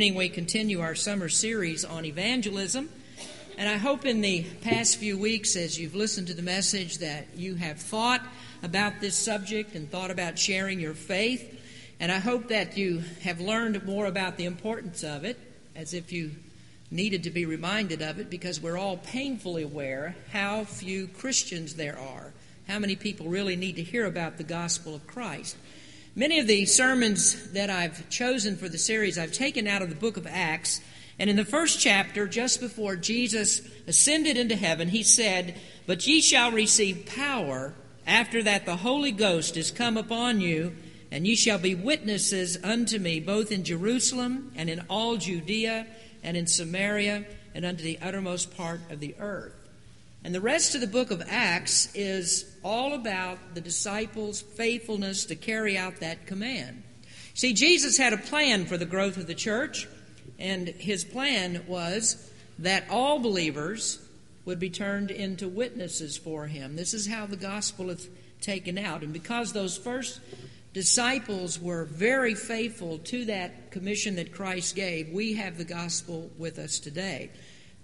We continue our summer series on evangelism. And I hope in the past few weeks, as you've listened to the message, that you have thought about this subject and thought about sharing your faith. And I hope that you have learned more about the importance of it, as if you needed to be reminded of it, because we're all painfully aware how few Christians there are, how many people really need to hear about the gospel of Christ. Many of the sermons that I've chosen for the series I've taken out of the book of Acts. And in the first chapter, just before Jesus ascended into heaven, he said, But ye shall receive power after that the Holy Ghost is come upon you, and ye shall be witnesses unto me both in Jerusalem and in all Judea and in Samaria and unto the uttermost part of the earth. And the rest of the book of Acts is all about the disciples' faithfulness to carry out that command. See, Jesus had a plan for the growth of the church, and his plan was that all believers would be turned into witnesses for him. This is how the gospel is taken out. And because those first disciples were very faithful to that commission that Christ gave, we have the gospel with us today.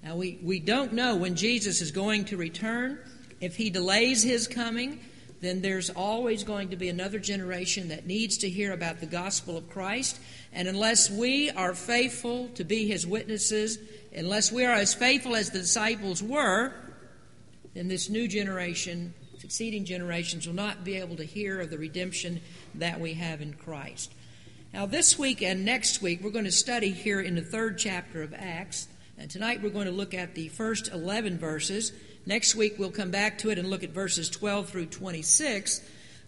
Now, we, we don't know when Jesus is going to return. If he delays his coming, then there's always going to be another generation that needs to hear about the gospel of Christ. And unless we are faithful to be his witnesses, unless we are as faithful as the disciples were, then this new generation, succeeding generations, will not be able to hear of the redemption that we have in Christ. Now, this week and next week, we're going to study here in the third chapter of Acts and tonight we're going to look at the first 11 verses. Next week we'll come back to it and look at verses 12 through 26.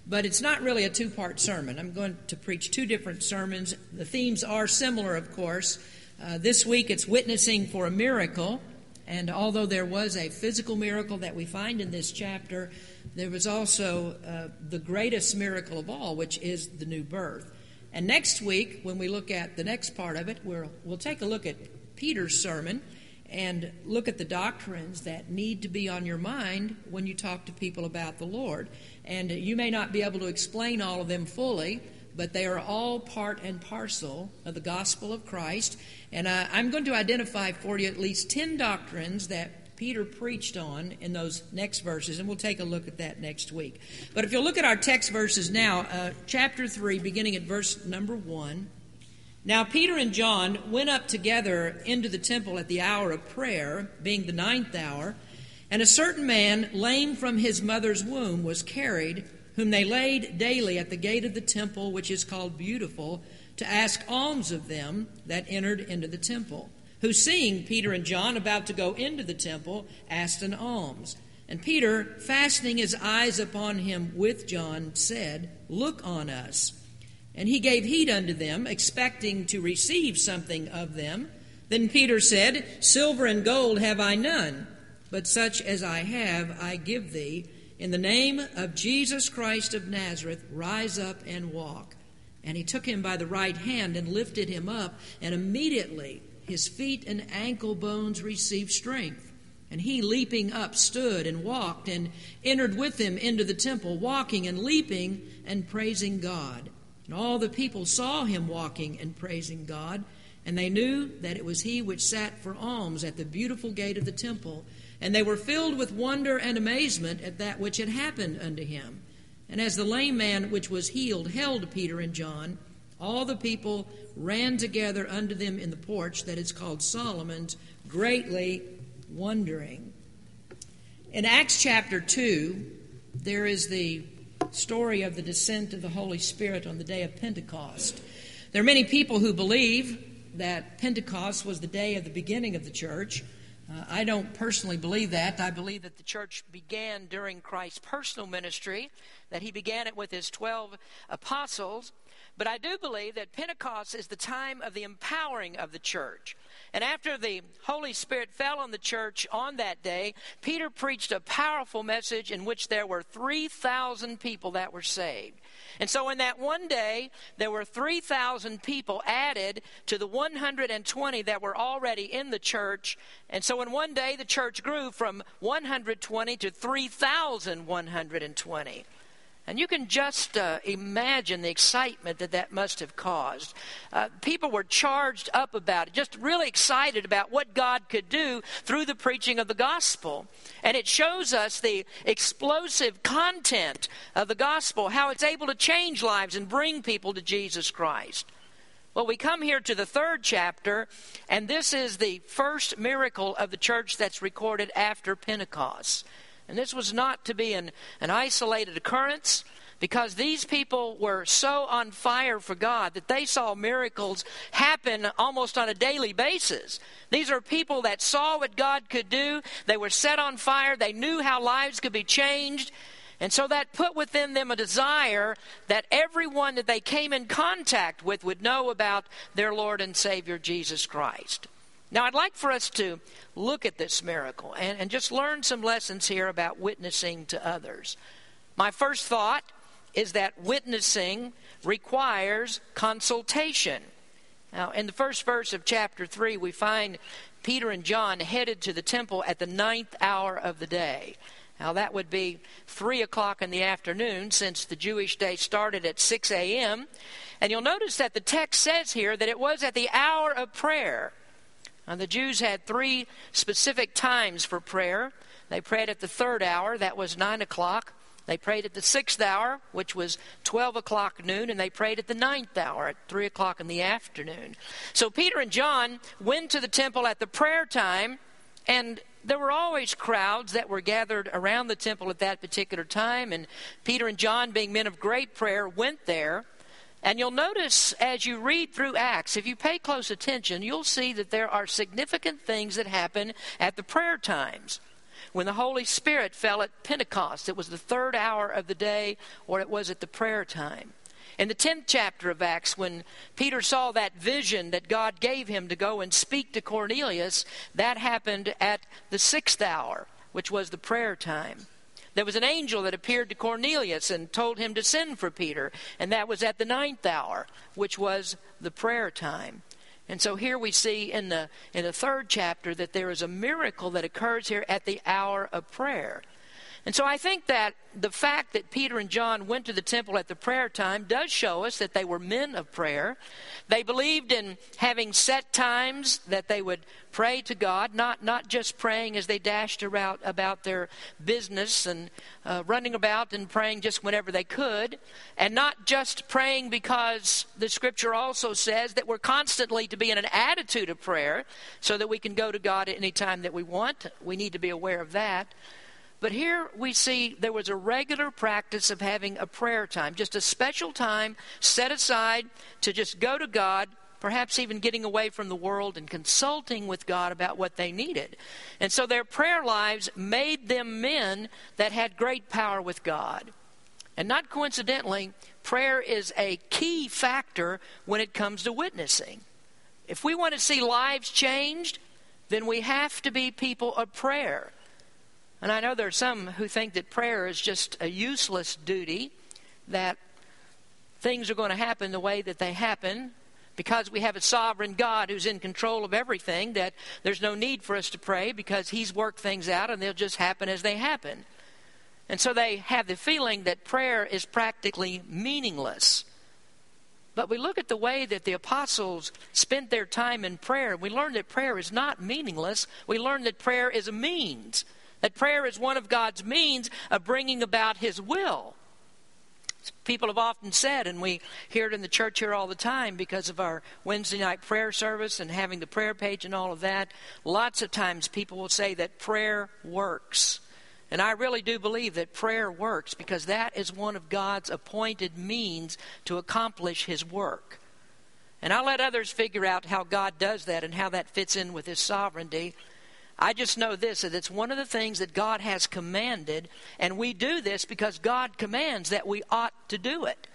But it's not really a two part sermon. I'm going to preach two different sermons. The themes are similar, of course. Uh, this week it's witnessing for a miracle. And although there was a physical miracle that we find in this chapter, there was also uh, the greatest miracle of all, which is the new birth. And next week, when we look at the next part of it, we'll, we'll take a look at Peter's sermon and look at the doctrines that need to be on your mind when you talk to people about the Lord. And you may not be able to explain all of them fully, but they are all part and parcel of the gospel of Christ. And uh, I'm going to identify for you at least 10 doctrines that Peter preached on in those next verses, and we'll take a look at that next week. But if you'll look at our text verses now, uh, chapter 3, beginning at verse number 1. Now, Peter and John went up together into the temple at the hour of prayer, being the ninth hour, and a certain man, lame from his mother's womb, was carried, whom they laid daily at the gate of the temple, which is called Beautiful, to ask alms of them that entered into the temple, who, seeing Peter and John about to go into the temple, asked an alms. And Peter, fastening his eyes upon him with John, said, Look on us. And he gave heed unto them, expecting to receive something of them. Then Peter said, Silver and gold have I none, but such as I have I give thee. In the name of Jesus Christ of Nazareth, rise up and walk. And he took him by the right hand and lifted him up, and immediately his feet and ankle bones received strength. And he, leaping up, stood and walked and entered with them into the temple, walking and leaping and praising God. And all the people saw him walking and praising God, and they knew that it was he which sat for alms at the beautiful gate of the temple. And they were filled with wonder and amazement at that which had happened unto him. And as the lame man which was healed held Peter and John, all the people ran together unto them in the porch that is called Solomon's, greatly wondering. In Acts chapter 2, there is the story of the descent of the Holy Spirit on the day of Pentecost. There are many people who believe that Pentecost was the day of the beginning of the church. Uh, I don't personally believe that. I believe that the church began during Christ's personal ministry, that he began it with his 12 apostles. But I do believe that Pentecost is the time of the empowering of the church. And after the Holy Spirit fell on the church on that day, Peter preached a powerful message in which there were 3,000 people that were saved. And so, in that one day, there were 3,000 people added to the 120 that were already in the church. And so, in one day, the church grew from 120 to 3,120. And you can just uh, imagine the excitement that that must have caused. Uh, people were charged up about it, just really excited about what God could do through the preaching of the gospel. And it shows us the explosive content of the gospel, how it's able to change lives and bring people to Jesus Christ. Well, we come here to the third chapter, and this is the first miracle of the church that's recorded after Pentecost. And this was not to be an, an isolated occurrence because these people were so on fire for God that they saw miracles happen almost on a daily basis. These are people that saw what God could do. They were set on fire. They knew how lives could be changed. And so that put within them a desire that everyone that they came in contact with would know about their Lord and Savior Jesus Christ. Now, I'd like for us to look at this miracle and, and just learn some lessons here about witnessing to others. My first thought is that witnessing requires consultation. Now, in the first verse of chapter 3, we find Peter and John headed to the temple at the ninth hour of the day. Now, that would be 3 o'clock in the afternoon since the Jewish day started at 6 a.m. And you'll notice that the text says here that it was at the hour of prayer. Now, the Jews had three specific times for prayer. They prayed at the third hour, that was 9 o'clock. They prayed at the sixth hour, which was 12 o'clock noon, and they prayed at the ninth hour, at 3 o'clock in the afternoon. So Peter and John went to the temple at the prayer time, and there were always crowds that were gathered around the temple at that particular time, and Peter and John, being men of great prayer, went there. And you'll notice as you read through Acts, if you pay close attention, you'll see that there are significant things that happen at the prayer times. When the Holy Spirit fell at Pentecost, it was the third hour of the day, or it was at the prayer time. In the 10th chapter of Acts, when Peter saw that vision that God gave him to go and speak to Cornelius, that happened at the sixth hour, which was the prayer time. There was an angel that appeared to Cornelius and told him to send for Peter, and that was at the ninth hour, which was the prayer time. And so here we see in the in the third chapter that there is a miracle that occurs here at the hour of prayer. And so I think that the fact that Peter and John went to the temple at the prayer time does show us that they were men of prayer. They believed in having set times that they would pray to God, not, not just praying as they dashed around about their business and uh, running about and praying just whenever they could, and not just praying because the scripture also says that we're constantly to be in an attitude of prayer so that we can go to God at any time that we want. We need to be aware of that. But here we see there was a regular practice of having a prayer time, just a special time set aside to just go to God, perhaps even getting away from the world and consulting with God about what they needed. And so their prayer lives made them men that had great power with God. And not coincidentally, prayer is a key factor when it comes to witnessing. If we want to see lives changed, then we have to be people of prayer. And I know there are some who think that prayer is just a useless duty, that things are going to happen the way that they happen because we have a sovereign God who's in control of everything, that there's no need for us to pray because He's worked things out and they'll just happen as they happen. And so they have the feeling that prayer is practically meaningless. But we look at the way that the apostles spent their time in prayer. And we learn that prayer is not meaningless. We learn that prayer is a means. That prayer is one of God's means of bringing about His will. People have often said, and we hear it in the church here all the time because of our Wednesday night prayer service and having the prayer page and all of that. Lots of times people will say that prayer works. And I really do believe that prayer works because that is one of God's appointed means to accomplish His work. And I'll let others figure out how God does that and how that fits in with His sovereignty. I just know this that it's one of the things that God has commanded, and we do this because God commands that we ought to do it.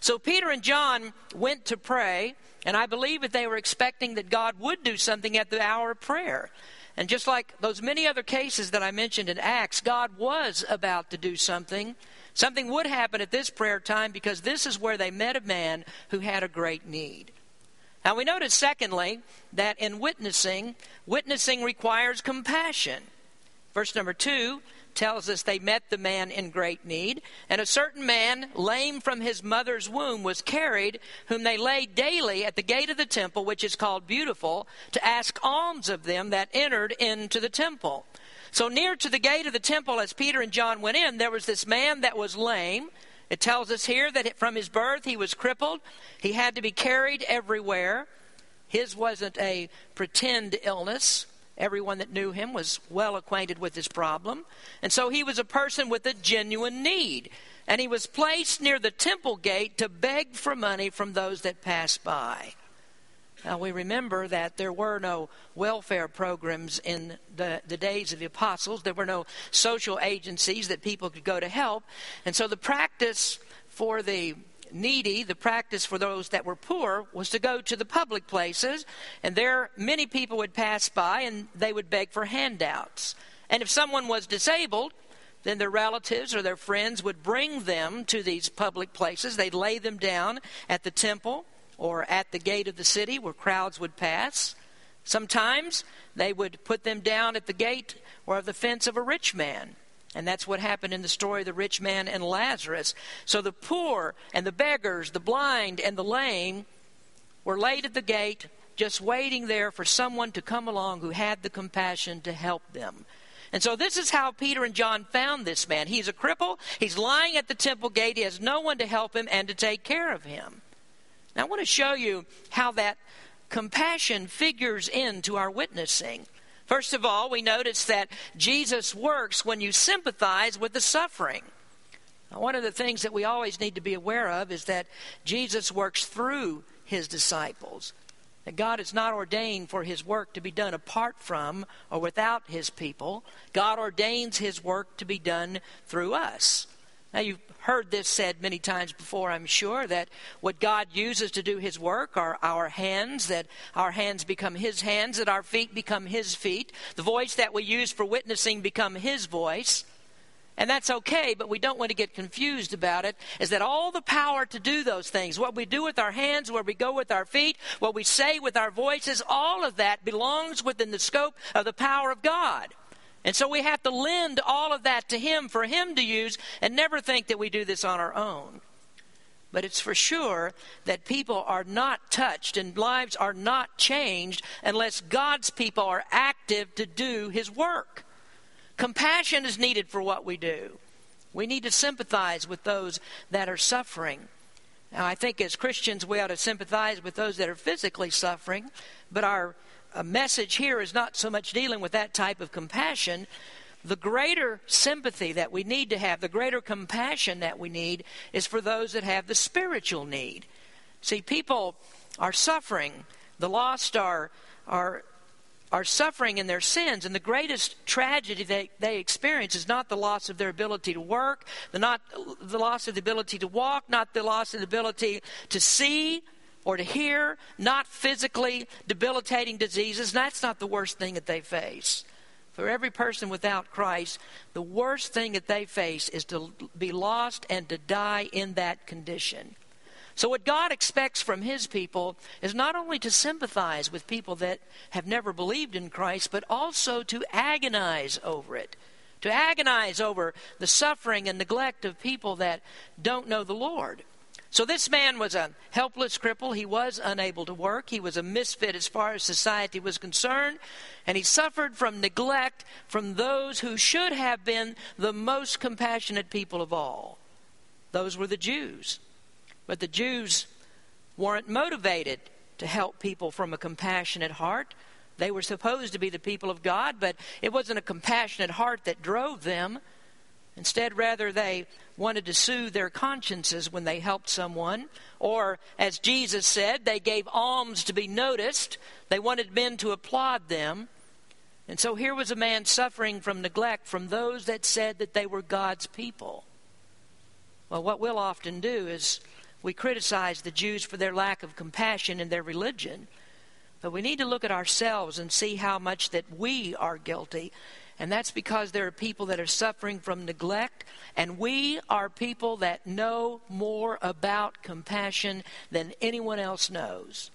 So Peter and John went to pray, and I believe that they were expecting that God would do something at the hour of prayer. And just like those many other cases that I mentioned in Acts, God was about to do something. Something would happen at this prayer time because this is where they met a man who had a great need. Now we notice, secondly, that in witnessing, witnessing requires compassion. Verse number two tells us they met the man in great need. And a certain man, lame from his mother's womb, was carried, whom they laid daily at the gate of the temple, which is called Beautiful, to ask alms of them that entered into the temple. So, near to the gate of the temple, as Peter and John went in, there was this man that was lame. It tells us here that from his birth he was crippled. He had to be carried everywhere. His wasn't a pretend illness. Everyone that knew him was well acquainted with his problem. And so he was a person with a genuine need. And he was placed near the temple gate to beg for money from those that passed by. Now, we remember that there were no welfare programs in the, the days of the apostles. There were no social agencies that people could go to help. And so the practice for the needy, the practice for those that were poor was to go to the public places, and there many people would pass by and they would beg for handouts. And if someone was disabled, then their relatives or their friends would bring them to these public places. They'd lay them down at the temple or at the gate of the city where crowds would pass. Sometimes they would put them down at the gate or the fence of a rich man. And that's what happened in the story of the rich man and Lazarus. So the poor and the beggars, the blind and the lame were laid at the gate, just waiting there for someone to come along who had the compassion to help them. And so this is how Peter and John found this man. He's a cripple, he's lying at the temple gate, he has no one to help him and to take care of him. Now I want to show you how that compassion figures into our witnessing. First of all, we notice that Jesus works when you sympathize with the suffering. Now, one of the things that we always need to be aware of is that Jesus works through his disciples. That God is not ordained for his work to be done apart from or without his people. God ordains his work to be done through us. Now, you've heard this said many times before, I'm sure, that what God uses to do His work are our hands, that our hands become His hands, that our feet become His feet. The voice that we use for witnessing become His voice. And that's okay, but we don't want to get confused about it. Is that all the power to do those things? What we do with our hands, where we go with our feet, what we say with our voices, all of that belongs within the scope of the power of God. And so we have to lend all of that to Him for Him to use and never think that we do this on our own. But it's for sure that people are not touched and lives are not changed unless God's people are active to do His work. Compassion is needed for what we do. We need to sympathize with those that are suffering. Now, I think as Christians, we ought to sympathize with those that are physically suffering, but our message here is not so much dealing with that type of compassion. The greater sympathy that we need to have, the greater compassion that we need, is for those that have the spiritual need. See, people are suffering. The lost are, are, are suffering in their sins, and the greatest tragedy they, they experience is not the loss of their ability to work, the, not the loss of the ability to walk, not the loss of the ability to see, or to hear, not physically debilitating diseases. That's not the worst thing that they face. For every person without Christ, the worst thing that they face is to be lost and to die in that condition. So, what God expects from His people is not only to sympathize with people that have never believed in Christ, but also to agonize over it. To agonize over the suffering and neglect of people that don't know the Lord. So this man was a helpless cripple. He was unable to work. He was a misfit as far as society was concerned. And he suffered from neglect from those who should have been the most compassionate people of all. Those were the Jews. But the Jews weren't motivated to help people from a compassionate heart. They were supposed to be the people of God, but it wasn't a compassionate heart that drove them. Instead, rather, they wanted to soothe their consciences when they helped someone. Or, as Jesus said, they gave alms to be noticed. They wanted men to applaud them. And so here was a man suffering from neglect from those that said that they were God's people. Well, what we'll often do is we criticize the Jews for their lack of compassion in their religion. But we need to look at ourselves and see how much that we are guilty and that's because there are people that are suffering from neglect, and we are people that know more about compassion than anyone else knows.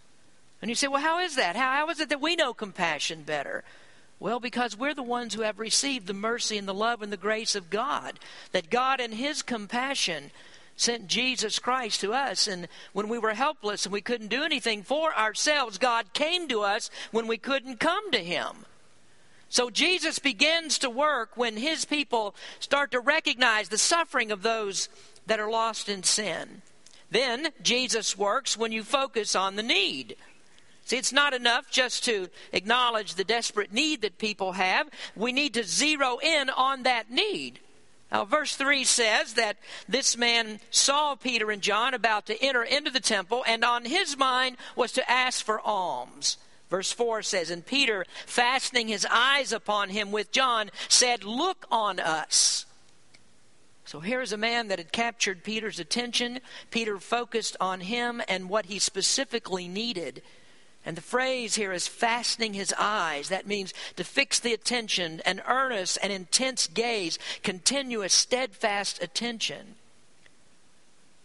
And you say, well, how is that? How, how is it that we know compassion better? Well, because we're the ones who have received the mercy and the love and the grace of God. That God, in His compassion, sent Jesus Christ to us. And when we were helpless and we couldn't do anything for ourselves, God came to us when we couldn't come to Him. So Jesus begins to work when His people start to recognize the suffering of those that are lost in sin. Then Jesus works when you focus on the need. See, it's not enough just to acknowledge the desperate need that people have. We need to zero in on that need. Now, verse 3 says that this man saw Peter and John about to enter into the temple, and on his mind was to ask for alms. Verse 4 says, And Peter, fastening his eyes upon him with John, said, Look on us. So here's a man that had captured Peter's attention. Peter focused on him and what he specifically needed. And the phrase here is fastening his eyes. That means to fix the attention, an earnest and intense gaze, continuous, steadfast attention.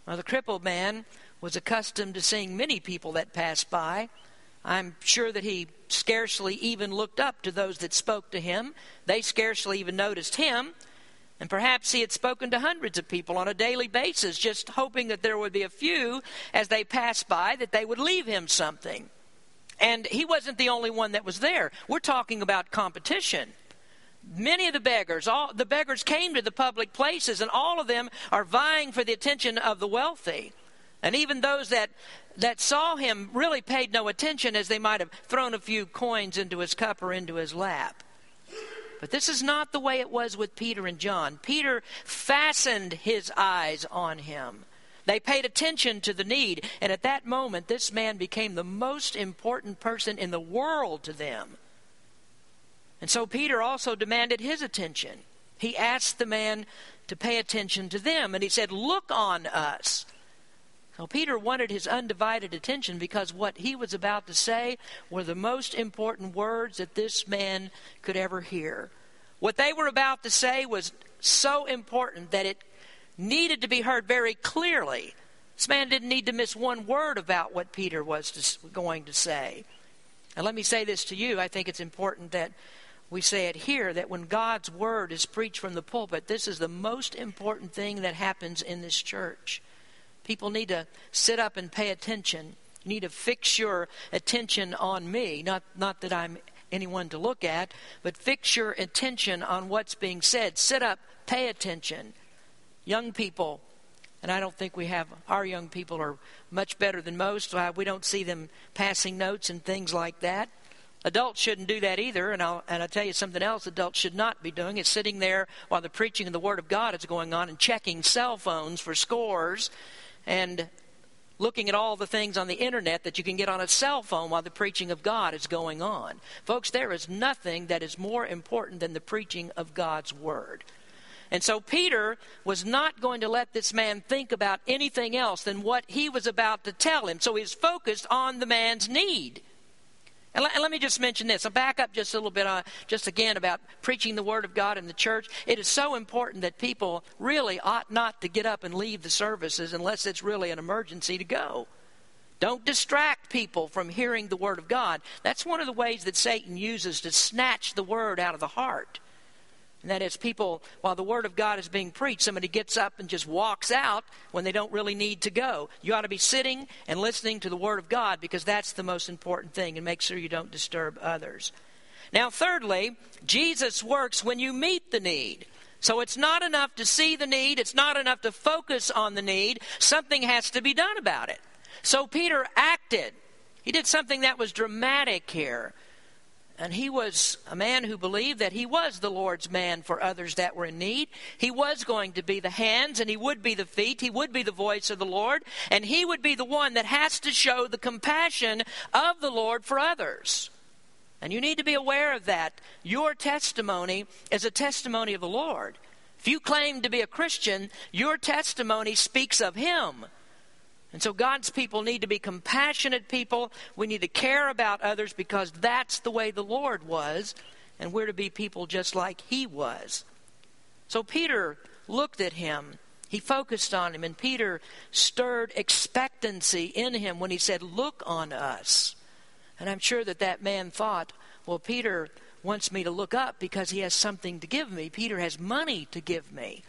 Now, the crippled man was accustomed to seeing many people that passed by. I'm sure that he scarcely even looked up to those that spoke to him. They scarcely even noticed him. And perhaps he had spoken to hundreds of people on a daily basis, just hoping that there would be a few as they passed by that they would leave him something. And he wasn't the only one that was there. We're talking about competition. Many of the beggars, all the beggars came to the public places, and all of them are vying for the attention of the wealthy. And even those that that saw him really paid no attention as they might have thrown a few coins into his cup or into his lap. But this is not the way it was with Peter and John. Peter fastened his eyes on him. They paid attention to the need, and at that moment, this man became the most important person in the world to them. And so Peter also demanded his attention. He asked the man to pay attention to them, and he said, Look on us. So Peter wanted his undivided attention because what he was about to say were the most important words that this man could ever hear. What they were about to say was so important that it needed to be heard very clearly. This man didn't need to miss one word about what Peter was to, going to say. And let me say this to you. I think it's important that we say it here that when God's word is preached from the pulpit, this is the most important thing that happens in this church. People need to sit up and pay attention. You need to fix your attention on me. Not, not that I'm anyone to look at, but fix your attention on what's being said. Sit up, pay attention young people, and I don't think we have, our young people are much better than most. Uh, we don't see them passing notes and things like that. Adults shouldn't do that either, and I'll, and I'll tell you something else adults should not be doing is sitting there while the preaching of the Word of God is going on and checking cell phones for scores and looking at all the things on the internet that you can get on a cell phone while the preaching of God is going on. Folks, there is nothing that is more important than the preaching of God's Word. And so Peter was not going to let this man think about anything else than what he was about to tell him. So he's focused on the man's need. And let, and let me just mention this. I'll back up just a little bit, on, just again, about preaching the Word of God in the church. It is so important that people really ought not to get up and leave the services unless it's really an emergency to go. Don't distract people from hearing the Word of God. That's one of the ways that Satan uses to snatch the Word out of the heart. And that is, people, while the Word of God is being preached, somebody gets up and just walks out when they don't really need to go. You ought to be sitting and listening to the Word of God because that's the most important thing, and make sure you don't disturb others. Now, thirdly, Jesus works when you meet the need. So it's not enough to see the need, it's not enough to focus on the need. Something has to be done about it. So Peter acted. He did something that was dramatic here. And he was a man who believed that he was the Lord's man for others that were in need. He was going to be the hands and he would be the feet. He would be the voice of the Lord. And he would be the one that has to show the compassion of the Lord for others. And you need to be aware of that. Your testimony is a testimony of the Lord. If you claim to be a Christian, your testimony speaks of him. And so God's people need to be compassionate people. We need to care about others because that's the way the Lord was, and we're to be people just like He was. So Peter looked at him. He focused on him, and Peter stirred expectancy in him when he said, Look on us. And I'm sure that that man thought, Well, Peter wants me to look up because he has something to give me. Peter has money to give me.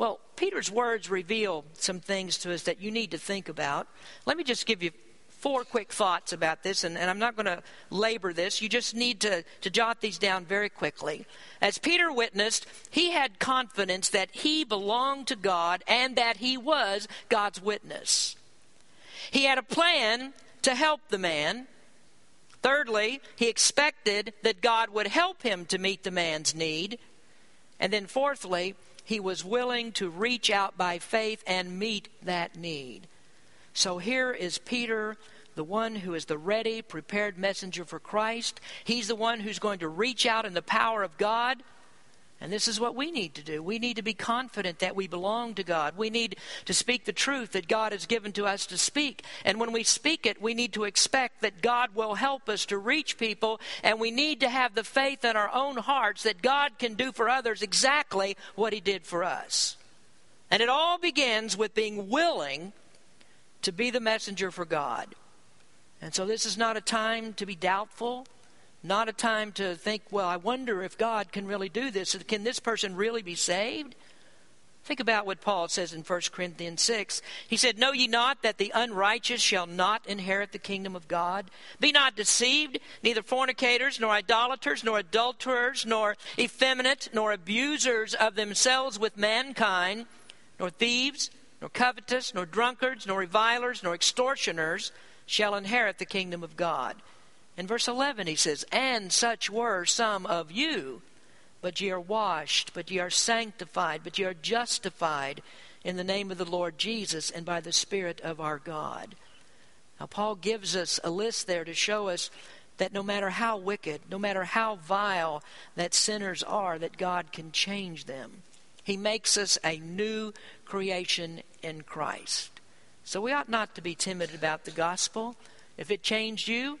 Well, Peter's words reveal some things to us that you need to think about. Let me just give you four quick thoughts about this, and, and I'm not going to labor this. You just need to, to jot these down very quickly. As Peter witnessed, he had confidence that he belonged to God and that he was God's witness. He had a plan to help the man. Thirdly, he expected that God would help him to meet the man's need. And then fourthly, he was willing to reach out by faith and meet that need. So here is Peter, the one who is the ready, prepared messenger for Christ. He's the one who's going to reach out in the power of God. And this is what we need to do. We need to be confident that we belong to God. We need to speak the truth that God has given to us to speak. And when we speak it, we need to expect that God will help us to reach people. And we need to have the faith in our own hearts that God can do for others exactly what He did for us. And it all begins with being willing to be the messenger for God. And so this is not a time to be doubtful, not a time to think, well, I wonder if God can really do this. Can this person really be saved? Think about what Paul says in 1 Corinthians 6. He said, Know ye not that the unrighteous shall not inherit the kingdom of God? Be not deceived, neither fornicators, nor idolaters, nor adulterers, nor effeminate, nor abusers of themselves with mankind, nor thieves nor covetous, nor drunkards, nor revilers, nor extortioners shall inherit the kingdom of God. In verse 11, he says, And such were some of you, but ye are washed, but ye are sanctified, but ye are justified in the name of the Lord Jesus and by the Spirit of our God. Now, Paul gives us a list there to show us that no matter how wicked, no matter how vile that sinners are, that God can change them. He makes us a new creation in Christ. So we ought not to be timid about the gospel. If it changed you,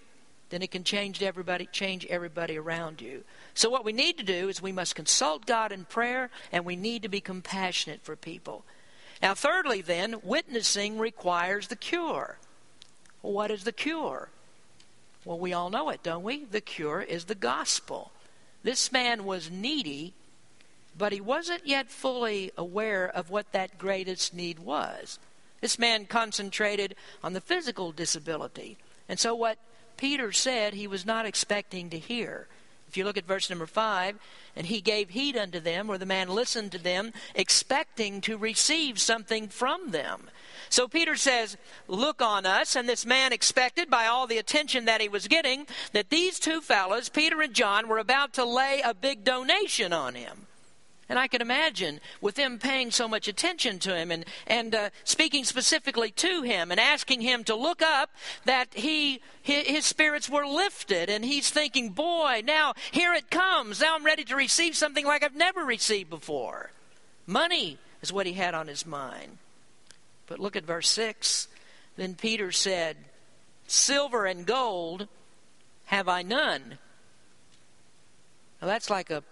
then it can change everybody, change everybody around you. So what we need to do is we must consult God in prayer and we need to be compassionate for people. Now, thirdly, then, witnessing requires the cure. What is the cure? Well, we all know it, don't we? The cure is the gospel. This man was needy but he wasn't yet fully aware of what that greatest need was. This man concentrated on the physical disability. And so, what Peter said, he was not expecting to hear. If you look at verse number 5, and he gave heed unto them, or the man listened to them, expecting to receive something from them. So Peter says, Look on us. And this man expected, by all the attention that he was getting, that these two fellows, Peter and John, were about to lay a big donation on him. And I can imagine with them paying so much attention to him and, and uh, speaking specifically to him and asking him to look up that he his spirits were lifted and he's thinking, boy, now here it comes. Now I'm ready to receive something like I've never received before. Money is what he had on his mind. But look at verse 6. Then Peter said, Silver and gold have I none. Now that's like a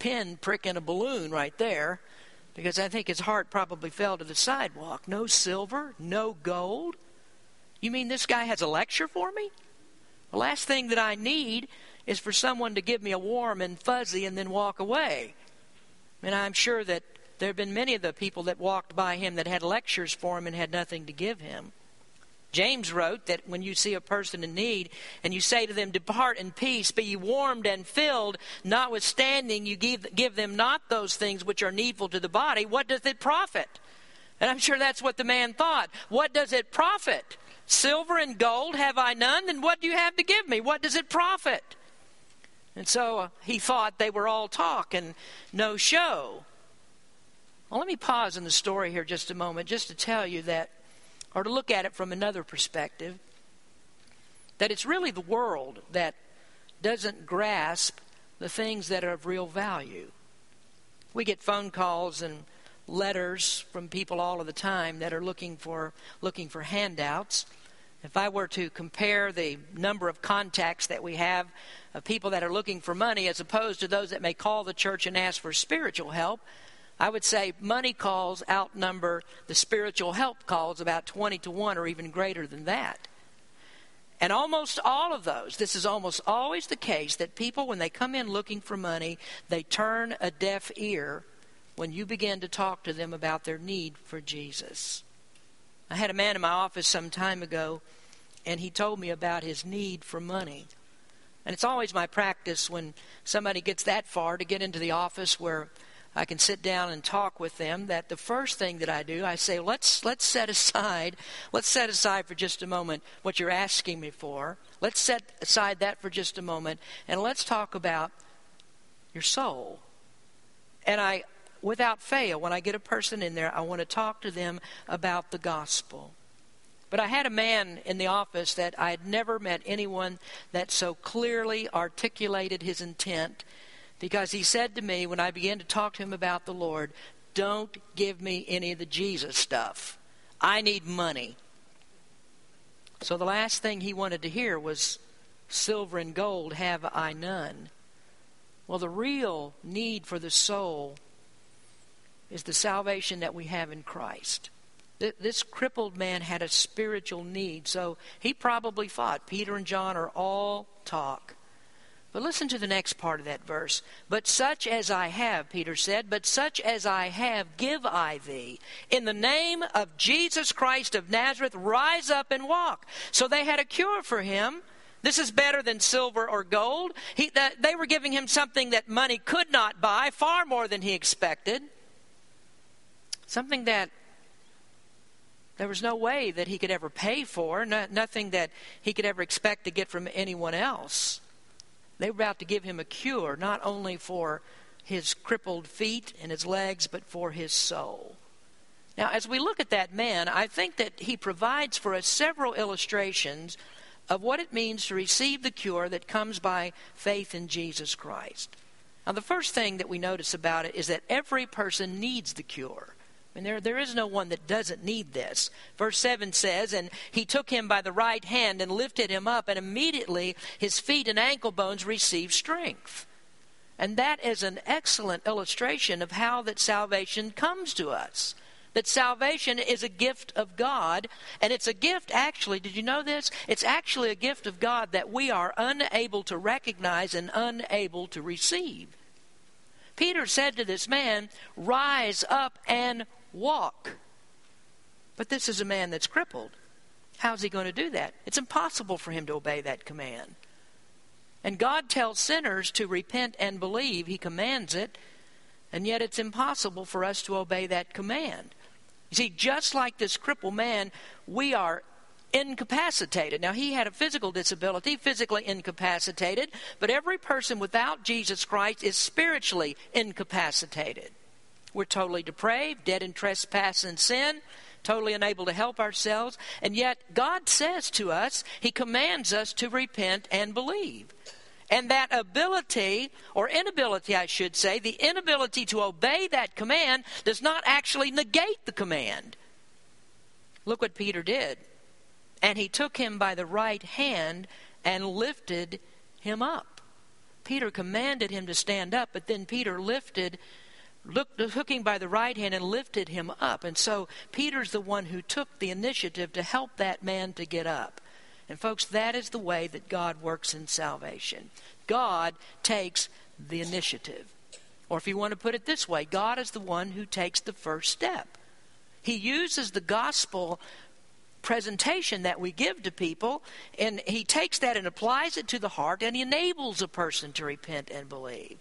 pin pricking a balloon right there because I think his heart probably fell to the sidewalk. No silver, no gold. You mean this guy has a lecture for me? The last thing that I need is for someone to give me a warm and fuzzy and then walk away. And I'm sure that there have been many of the people that walked by him that had lectures for him and had nothing to give him. James wrote that when you see a person in need and you say to them, Depart in peace, be ye warmed and filled, notwithstanding you give, give them not those things which are needful to the body, what does it profit? And I'm sure that's what the man thought. What does it profit? Silver and gold have I none, then what do you have to give me? What does it profit? And so uh, he thought they were all talk and no show. Well, let me pause in the story here just a moment just to tell you that or to look at it from another perspective, that it's really the world that doesn't grasp the things that are of real value. We get phone calls and letters from people all of the time that are looking for looking for handouts. If I were to compare the number of contacts that we have of people that are looking for money as opposed to those that may call the church and ask for spiritual help, I would say money calls outnumber the spiritual help calls about 20 to 1 or even greater than that. And almost all of those, this is almost always the case, that people, when they come in looking for money, they turn a deaf ear when you begin to talk to them about their need for Jesus. I had a man in my office some time ago, and he told me about his need for money. And it's always my practice when somebody gets that far to get into the office where I can sit down and talk with them that the first thing that I do, I say, let's let's set aside, let's set aside for just a moment what you're asking me for. Let's set aside that for just a moment and let's talk about your soul. And I without fail, when I get a person in there, I want to talk to them about the gospel. But I had a man in the office that I had never met anyone that so clearly articulated his intent because he said to me when I began to talk to him about the Lord, Don't give me any of the Jesus stuff. I need money. So the last thing he wanted to hear was, Silver and gold have I none. Well, the real need for the soul is the salvation that we have in Christ. This crippled man had a spiritual need, so he probably thought Peter and John are all talk. But listen to the next part of that verse. But such as I have, Peter said, but such as I have give I thee. In the name of Jesus Christ of Nazareth, rise up and walk. So they had a cure for him. This is better than silver or gold. He, they were giving him something that money could not buy, far more than he expected. Something that there was no way that he could ever pay for, no, nothing that he could ever expect to get from anyone else. They were about to give him a cure, not only for his crippled feet and his legs, but for his soul. Now, as we look at that man, I think that he provides for us several illustrations of what it means to receive the cure that comes by faith in Jesus Christ. Now, the first thing that we notice about it is that every person needs the cure. And there, there is no one that doesn't need this. Verse 7 says, And he took him by the right hand and lifted him up, and immediately his feet and ankle bones received strength. And that is an excellent illustration of how that salvation comes to us. That salvation is a gift of God, and it's a gift actually, did you know this? It's actually a gift of God that we are unable to recognize and unable to receive. Peter said to this man, Rise up and walk. But this is a man that's crippled. How's he going to do that? It's impossible for him to obey that command. And God tells sinners to repent and believe. He commands it. And yet it's impossible for us to obey that command. You see, just like this crippled man, we are incapacitated. Now, he had a physical disability, physically incapacitated, but every person without Jesus Christ is spiritually incapacitated. We're totally depraved, dead in trespass and sin, totally unable to help ourselves. And yet, God says to us, He commands us to repent and believe. And that ability, or inability, I should say, the inability to obey that command does not actually negate the command. Look what Peter did. And he took him by the right hand and lifted him up. Peter commanded him to stand up, but then Peter lifted looked, hooking by the right hand and lifted him up. And so Peter's the one who took the initiative to help that man to get up. And folks, that is the way that God works in salvation. God takes the initiative. Or if you want to put it this way, God is the one who takes the first step. He uses the gospel presentation that we give to people, and he takes that and applies it to the heart, and he enables a person to repent and believe.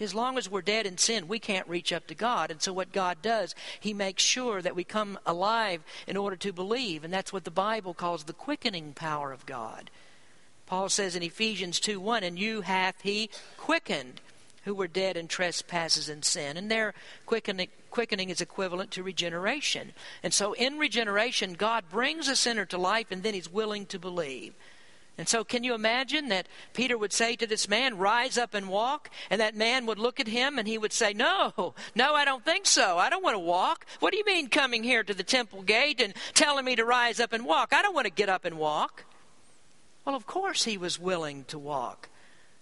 As long as we're dead in sin, we can't reach up to God. And so, what God does, He makes sure that we come alive in order to believe. And that's what the Bible calls the quickening power of God. Paul says in Ephesians 2 1, And you hath He quickened who were dead in trespasses and sin. And their quickening, quickening is equivalent to regeneration. And so, in regeneration, God brings a sinner to life, and then He's willing to believe. And so, can you imagine that Peter would say to this man, Rise up and walk? And that man would look at him and he would say, No, no, I don't think so. I don't want to walk. What do you mean coming here to the temple gate and telling me to rise up and walk? I don't want to get up and walk. Well, of course he was willing to walk.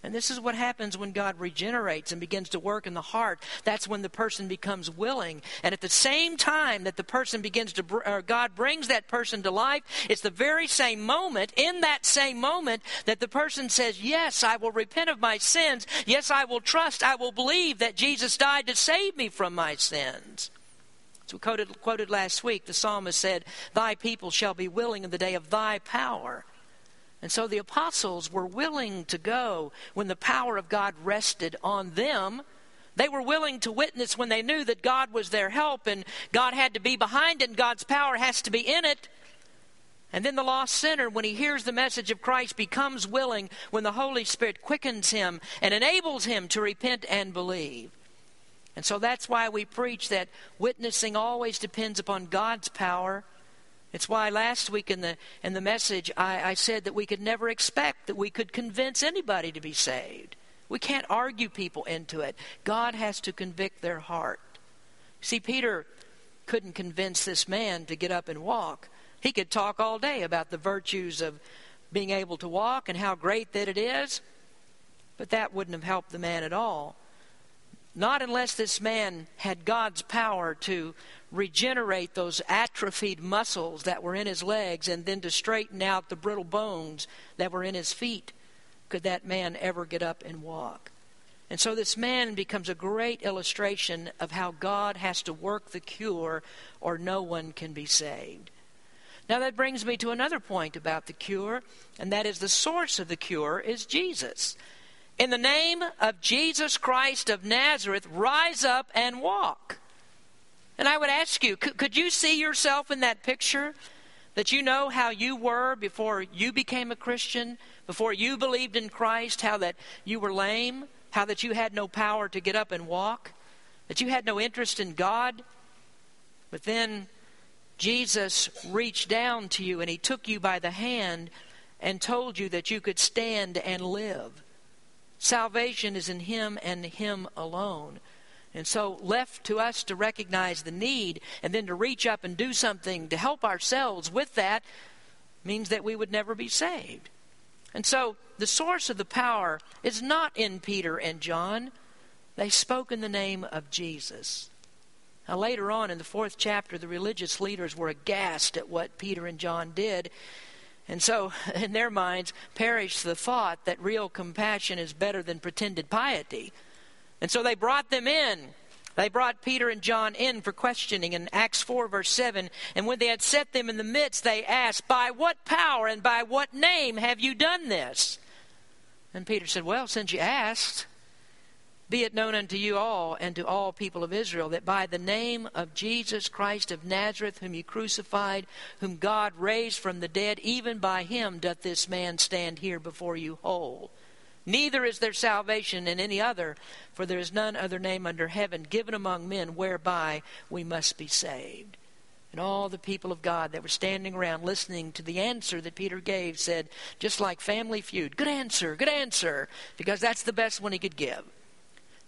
And this is what happens when God regenerates and begins to work in the heart. That's when the person becomes willing. And at the same time that the person begins to, or God brings that person to life, it's the very same moment, in that same moment, that the person says, Yes, I will repent of my sins. Yes, I will trust. I will believe that Jesus died to save me from my sins. As we quoted, quoted last week, the psalmist said, Thy people shall be willing in the day of thy power. And so the apostles were willing to go when the power of God rested on them. They were willing to witness when they knew that God was their help and God had to be behind it and God's power has to be in it. And then the lost sinner, when he hears the message of Christ, becomes willing when the Holy Spirit quickens him and enables him to repent and believe. And so that's why we preach that witnessing always depends upon God's power it's why last week in the in the message I, I said that we could never expect that we could convince anybody to be saved. We can't argue people into it. God has to convict their heart. See, Peter couldn't convince this man to get up and walk. He could talk all day about the virtues of being able to walk and how great that it is, but that wouldn't have helped the man at all. Not unless this man had God's power to regenerate those atrophied muscles that were in his legs and then to straighten out the brittle bones that were in his feet could that man ever get up and walk. And so this man becomes a great illustration of how God has to work the cure or no one can be saved. Now that brings me to another point about the cure, and that is the source of the cure is Jesus. In the name of Jesus Christ of Nazareth, rise up and walk. And I would ask you, could, could you see yourself in that picture? That you know how you were before you became a Christian, before you believed in Christ, how that you were lame, how that you had no power to get up and walk, that you had no interest in God. But then Jesus reached down to you and he took you by the hand and told you that you could stand and live. Salvation is in him and him alone. And so, left to us to recognize the need and then to reach up and do something to help ourselves with that means that we would never be saved. And so, the source of the power is not in Peter and John. They spoke in the name of Jesus. Now, later on in the fourth chapter, the religious leaders were aghast at what Peter and John did. And so, in their minds, perished the thought that real compassion is better than pretended piety. And so they brought them in. They brought Peter and John in for questioning in Acts 4, verse 7. And when they had set them in the midst, they asked, By what power and by what name have you done this? And Peter said, Well, since you asked, be it known unto you all and to all people of Israel that by the name of Jesus Christ of Nazareth, whom you crucified, whom God raised from the dead, even by him doth this man stand here before you whole. Neither is there salvation in any other, for there is none other name under heaven given among men whereby we must be saved. And all the people of God that were standing around listening to the answer that Peter gave said, just like Family Feud, good answer, good answer, because that's the best one he could give.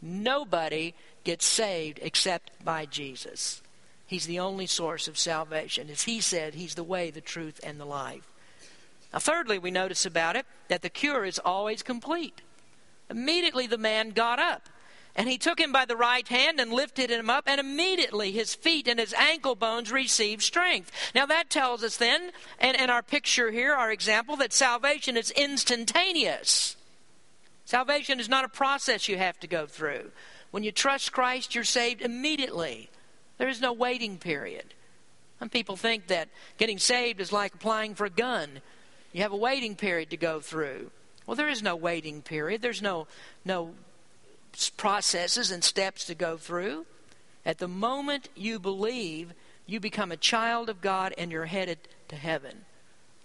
Nobody gets saved except by Jesus. He's the only source of salvation. As he said, he's the way, the truth, and the life. Now, thirdly, we notice about it that the cure is always complete. Immediately the man got up. And he took him by the right hand and lifted him up, and immediately his feet and his ankle bones received strength. Now, that tells us then, and, and our picture here, our example, that salvation is instantaneous. Salvation is not a process you have to go through. When you trust Christ, you're saved immediately. There is no waiting period. Some people think that getting saved is like applying for a gun. You have a waiting period to go through. Well, there is no waiting period. There's no no processes and steps to go through. At the moment you believe, you become a child of God and you're headed to heaven.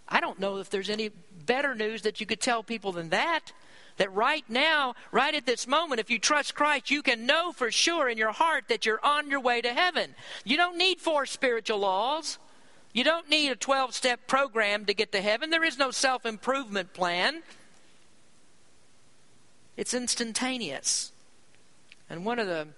I don't know if there's any better news that you could tell people than that. That right now, right at this moment, if you trust Christ, you can know for sure in your heart that you're on your way to heaven. You don't need four spiritual laws. You don't need a 12 step program to get to heaven. There is no self improvement plan. It's instantaneous. And one of the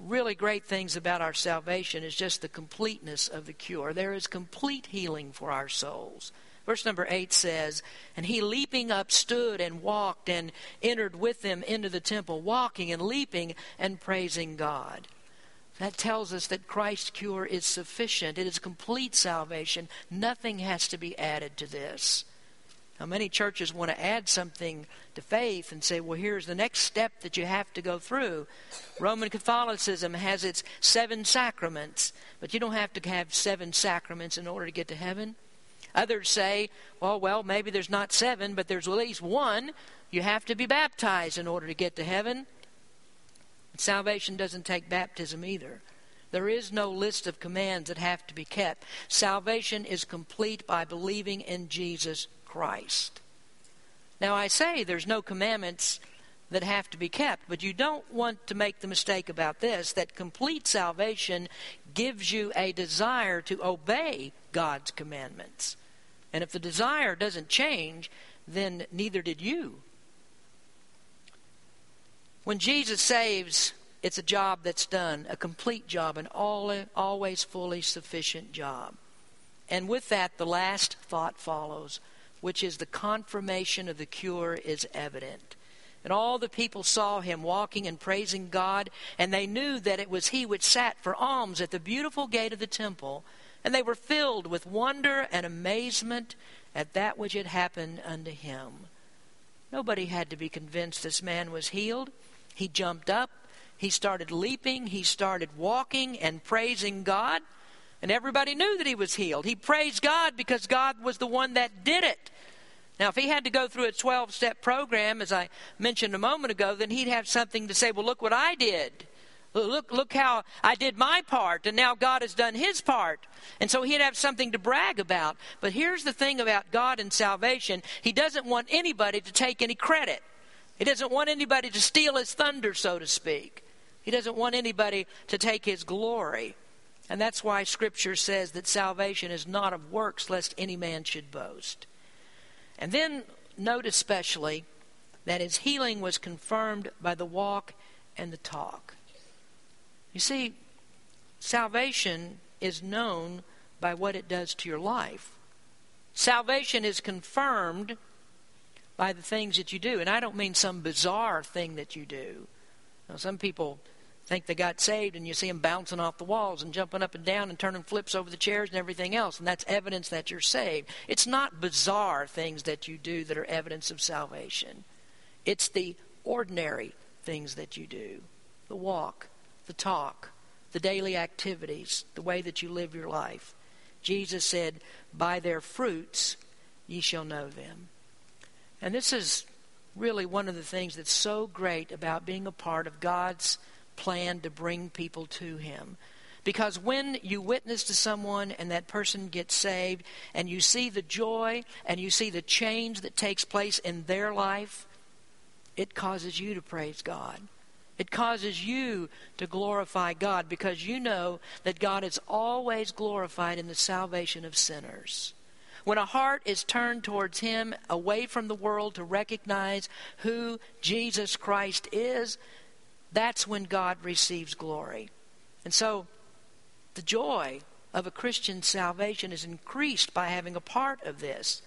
really great things about our salvation is just the completeness of the cure. There is complete healing for our souls. Verse number 8 says, And he leaping up stood and walked and entered with them into the temple, walking and leaping and praising God. That tells us that Christ's cure is sufficient. It is complete salvation. Nothing has to be added to this. Now, many churches want to add something to faith and say, well, here's the next step that you have to go through. Roman Catholicism has its seven sacraments, but you don't have to have seven sacraments in order to get to heaven. Others say, well, well, maybe there's not seven, but there's at least one. You have to be baptized in order to get to heaven. Salvation doesn't take baptism either. There is no list of commands that have to be kept. Salvation is complete by believing in Jesus Christ. Now, I say there's no commandments that have to be kept, but you don't want to make the mistake about this that complete salvation gives you a desire to obey God's commandments. And if the desire doesn't change, then neither did you. When Jesus saves, it's a job that's done, a complete job, an all, always fully sufficient job. And with that, the last thought follows, which is the confirmation of the cure is evident. And all the people saw him walking and praising God, and they knew that it was he which sat for alms at the beautiful gate of the temple. And they were filled with wonder and amazement at that which had happened unto him. Nobody had to be convinced this man was healed. He jumped up, he started leaping, he started walking and praising God, and everybody knew that he was healed. He praised God because God was the one that did it. Now, if he had to go through a 12 step program, as I mentioned a moment ago, then he'd have something to say, well, look what I did. Look, look how I did my part, and now God has done his part. And so he'd have something to brag about. But here's the thing about God and salvation He doesn't want anybody to take any credit. He doesn't want anybody to steal his thunder, so to speak. He doesn't want anybody to take his glory. And that's why Scripture says that salvation is not of works, lest any man should boast. And then note especially that his healing was confirmed by the walk and the talk. You see, salvation is known by what it does to your life. Salvation is confirmed by the things that you do. And I don't mean some bizarre thing that you do. Now, some people think they got saved and you see them bouncing off the walls and jumping up and down and turning flips over the chairs and everything else, and that's evidence that you're saved. It's not bizarre things that you do that are evidence of salvation, it's the ordinary things that you do the walk, the talk, the daily activities, the way that you live your life. Jesus said, By their fruits ye shall know them. And this is really one of the things that's so great about being a part of God's plan to bring people to Him. Because when you witness to someone and that person gets saved, and you see the joy and you see the change that takes place in their life, it causes you to praise God. It causes you to glorify God because you know that God is always glorified in the salvation of sinners. When a heart is turned towards Him, away from the world to recognize who Jesus Christ is, that's when God receives glory. And so, the joy of a Christian's salvation is increased by having a part of this.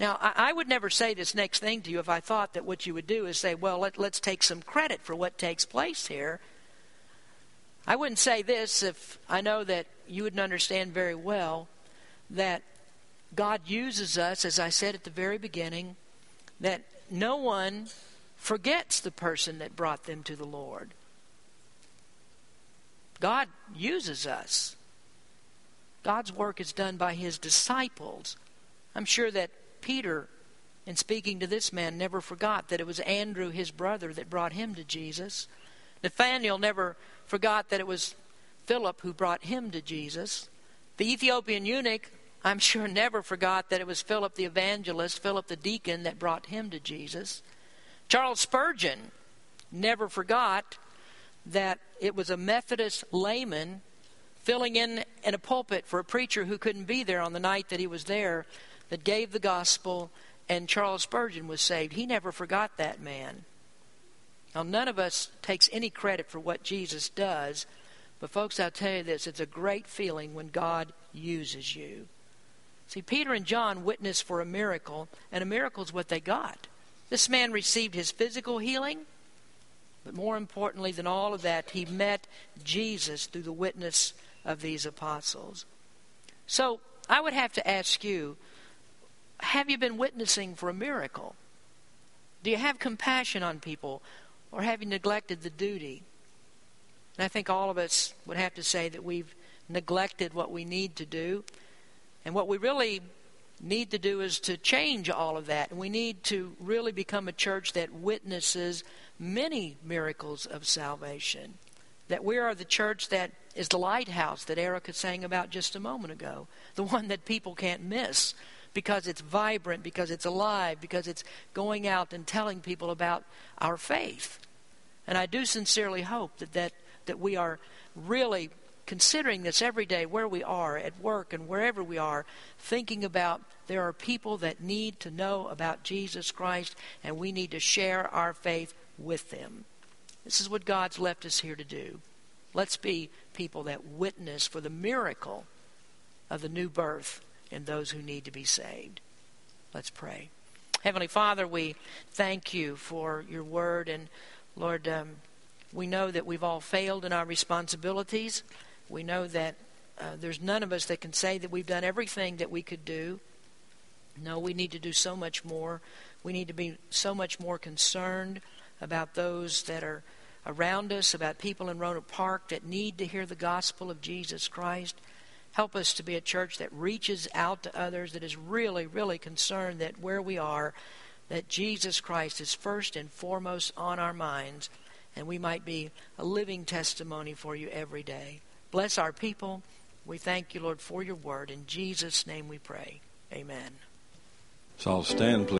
Now, I, would never say this next thing to you if I thought that what you would do is say, well, let, let's take some credit for what takes place here. I wouldn't say this if I know that you wouldn't understand very well that God uses us, as I said at the very beginning, that no one forgets the person that brought them to the Lord. God uses us. God's work is done by his disciples. I'm sure that Peter, in speaking to this man, never forgot that it was Andrew, his brother, that brought him to Jesus. Nathanael never forgot that it was Philip who brought him to Jesus. The Ethiopian eunuch I'm sure never forgot that it was Philip the evangelist, Philip the deacon, that brought him to Jesus. Charles Spurgeon never forgot that it was a Methodist layman filling in in a pulpit for a preacher who couldn't be there on the night that he was there that gave the gospel, and Charles Spurgeon was saved. He never forgot that man. Now, none of us takes any credit for what Jesus does, but folks, I'll tell you this it's a great feeling when God uses you. See, Peter and John witnessed for a miracle, and a miracle is what they got. This man received his physical healing, but more importantly than all of that, he met Jesus through the witness of these apostles. So I would have to ask you have you been witnessing for a miracle? Do you have compassion on people, or have you neglected the duty? And I think all of us would have to say that we've neglected what we need to do. And what we really need to do is to change all of that. And we need to really become a church that witnesses many miracles of salvation. That we are the church that is the lighthouse that Erica sang about just a moment ago, the one that people can't miss because it's vibrant, because it's alive, because it's going out and telling people about our faith. And I do sincerely hope that, that, that we are really considering this every day where we are at work and wherever we are, thinking about there are people that need to know about Jesus Christ and we need to share our faith with them. This is what God's left us here to do. Let's be people that witness for the miracle of the new birth in those who need to be saved. Let's pray. Heavenly Father, we thank you for your word. And Lord, um, we know that we've all failed in our responsibilities. We know that uh, there's none of us that can say that we've done everything that we could do. No, we need to do so much more. We need to be so much more concerned about those that are around us, about people in Rohnert Park that need to hear the gospel of Jesus Christ. Help us to be a church that reaches out to others, that is really, really concerned that where we are, that Jesus Christ is first and foremost on our minds, and we might be a living testimony for you every day. Bless our people. We thank you, Lord, for your word. In Jesus' name we pray. Amen. So I'll stand, please.